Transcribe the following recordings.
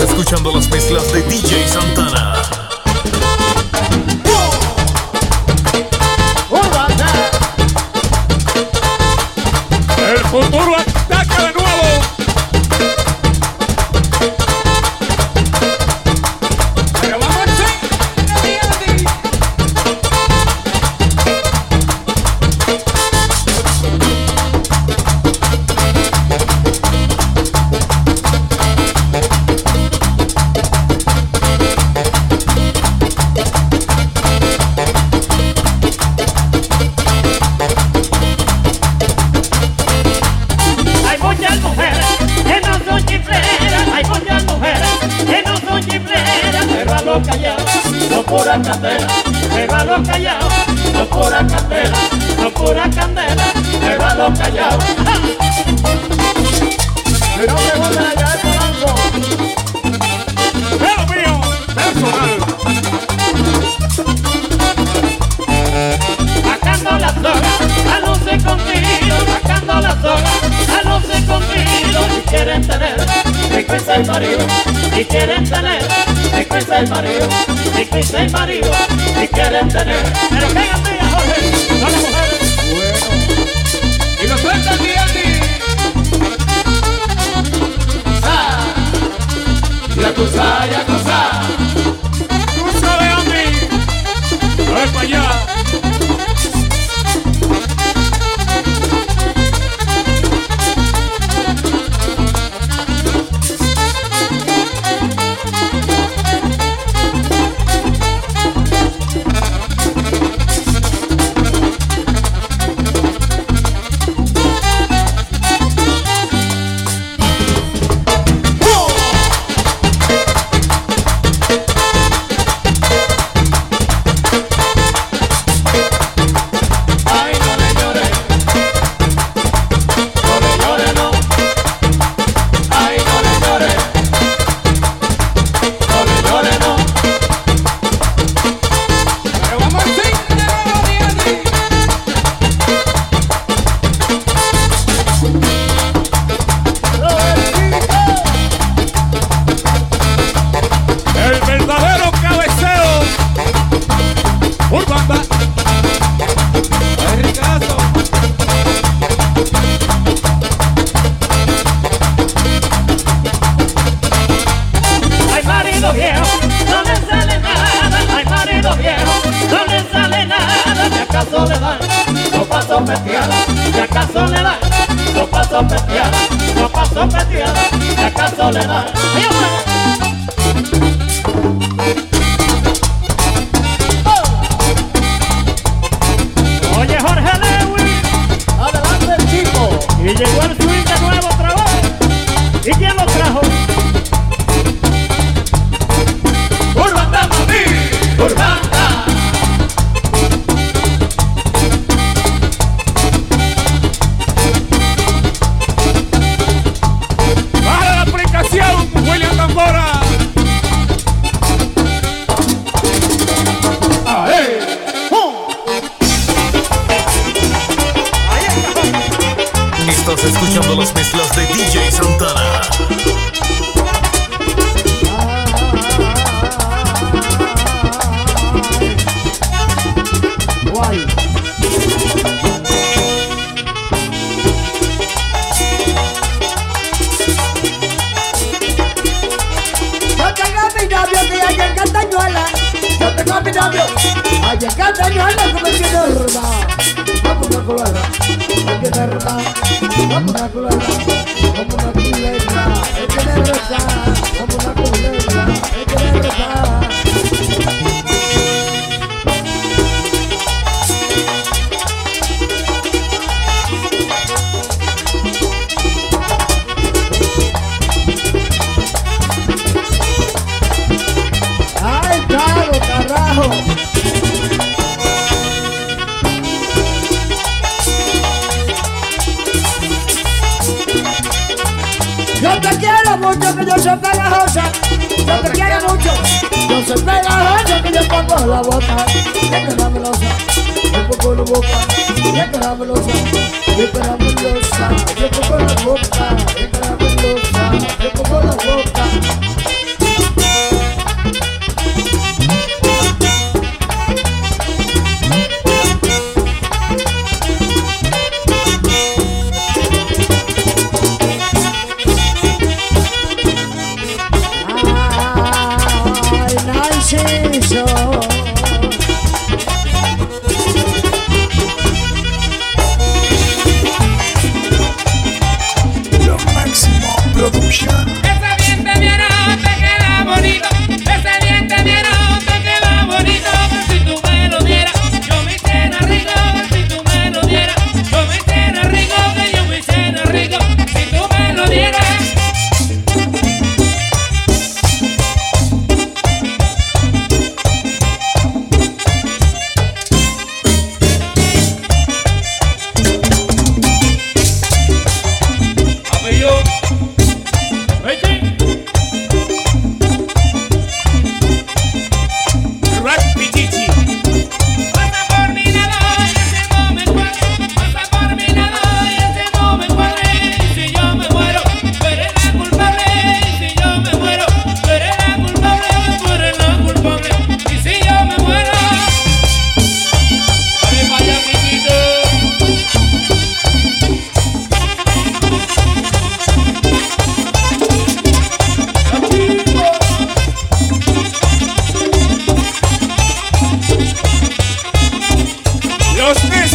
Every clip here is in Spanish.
Escuchando las mezclas de DJ Santana. Los callados. Pero me voy a hallar. Pero mío, personal. Sacando la soga, a conmigo, sacando la soga, a conmigo, y quieren tener, me cuesta el marido, y quieren tener, me cuesta el marido, me cuesta el marido, y quieren tener, pero no paso peteada. Si acaso le dan, no paso peteada. No Vamos. Yo te quiero mucho, que yo soy pegajosa. Yo te quiero mucho. Yo soy pegajosa, que yo pongo la boca. Ya que la melosa, yo pongo la boca. Ya que la melosa, yo que la melosa. Yo pongo la boca. Ya que la melosa, yo pongo la boca. dos.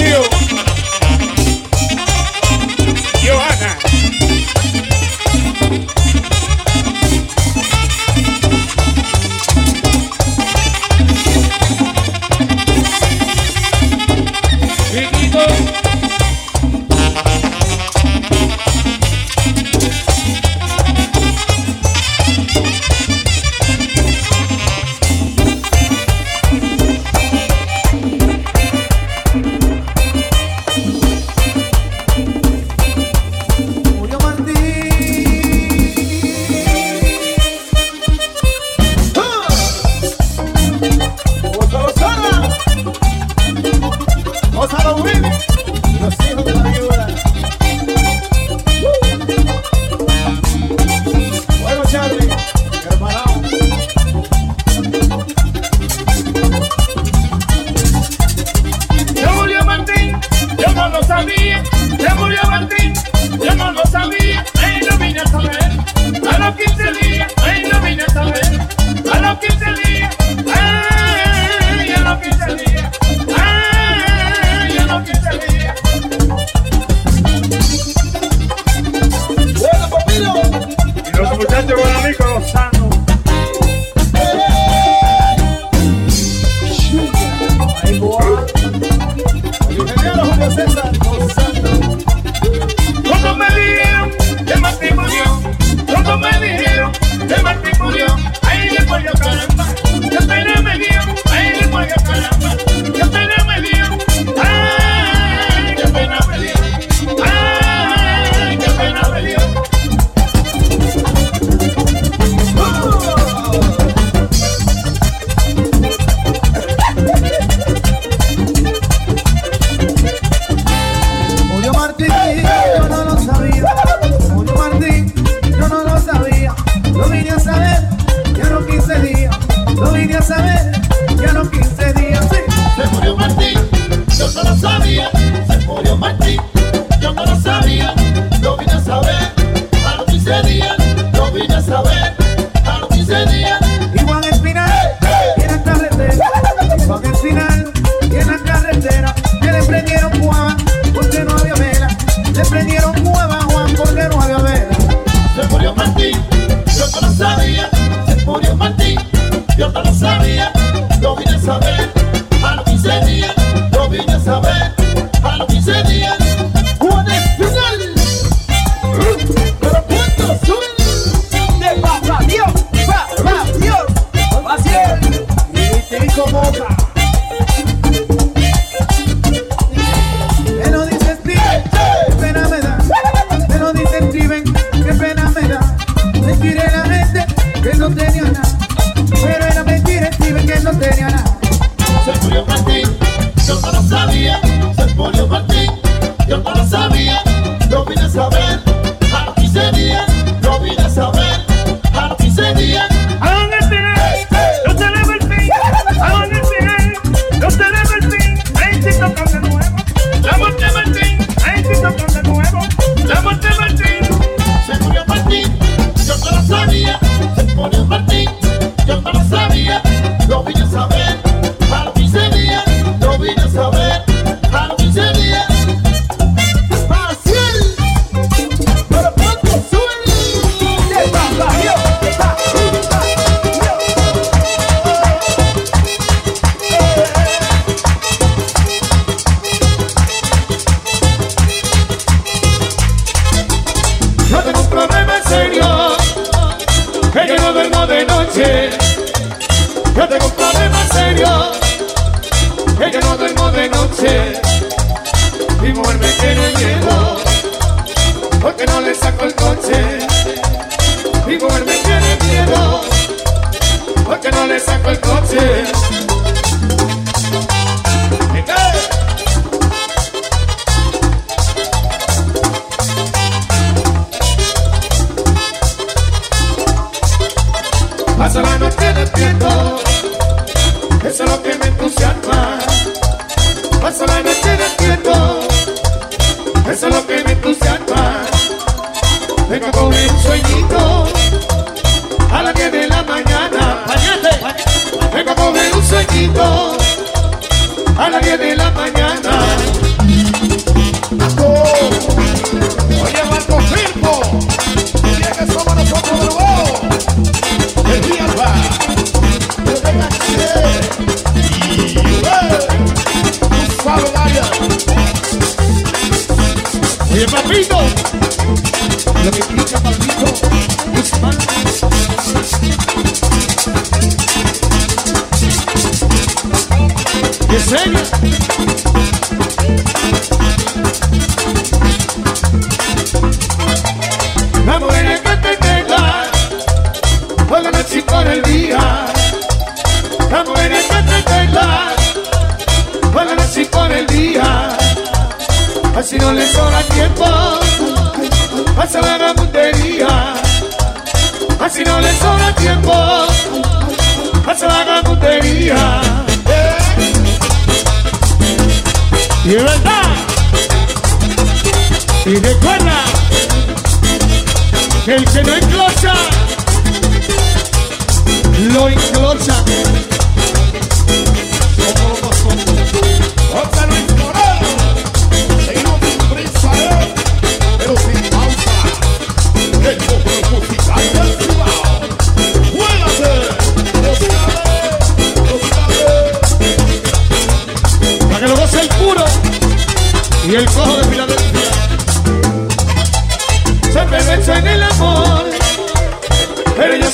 vine a saber a los 15 días. Y van al final, hey, hey. en la carretera. Y en la carretera. Que le prendieron cuava porque no había vela. Le prendieron cuava Juan porque no había vela. Se murió Martín, yo no lo sabía. Se murió Martín, yo no lo sabía. Yo vine a saber. Rico. Lo que pica Pablito Guzmán. Yesenia. no le sobra tiempo para saber la puntería. Así no le sobra tiempo para saber la puntería. Y es verdad. Y recuerda que el que no enclocha lo ignora.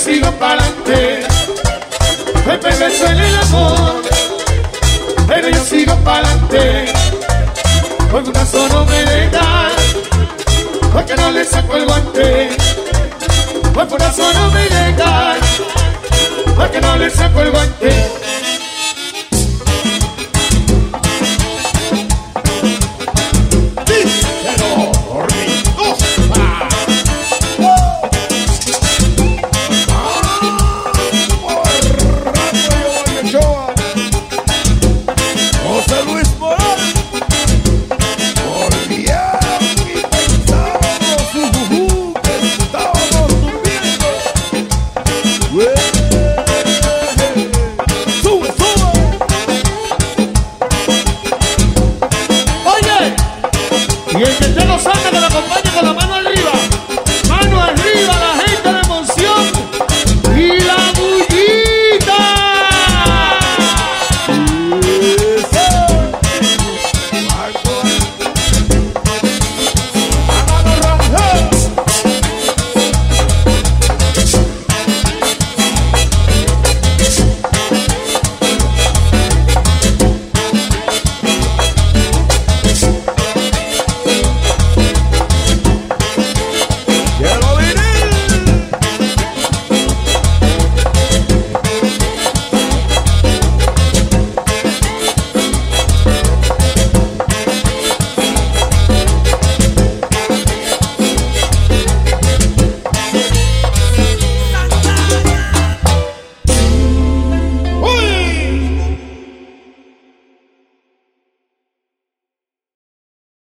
sigo pa'lante. Pepe me suele el amor, pero yo sigo pa'lante. Con un brazo no me dejan, porque no le saco el guante. Con un brazo no me dejan, porque no le saco el guante.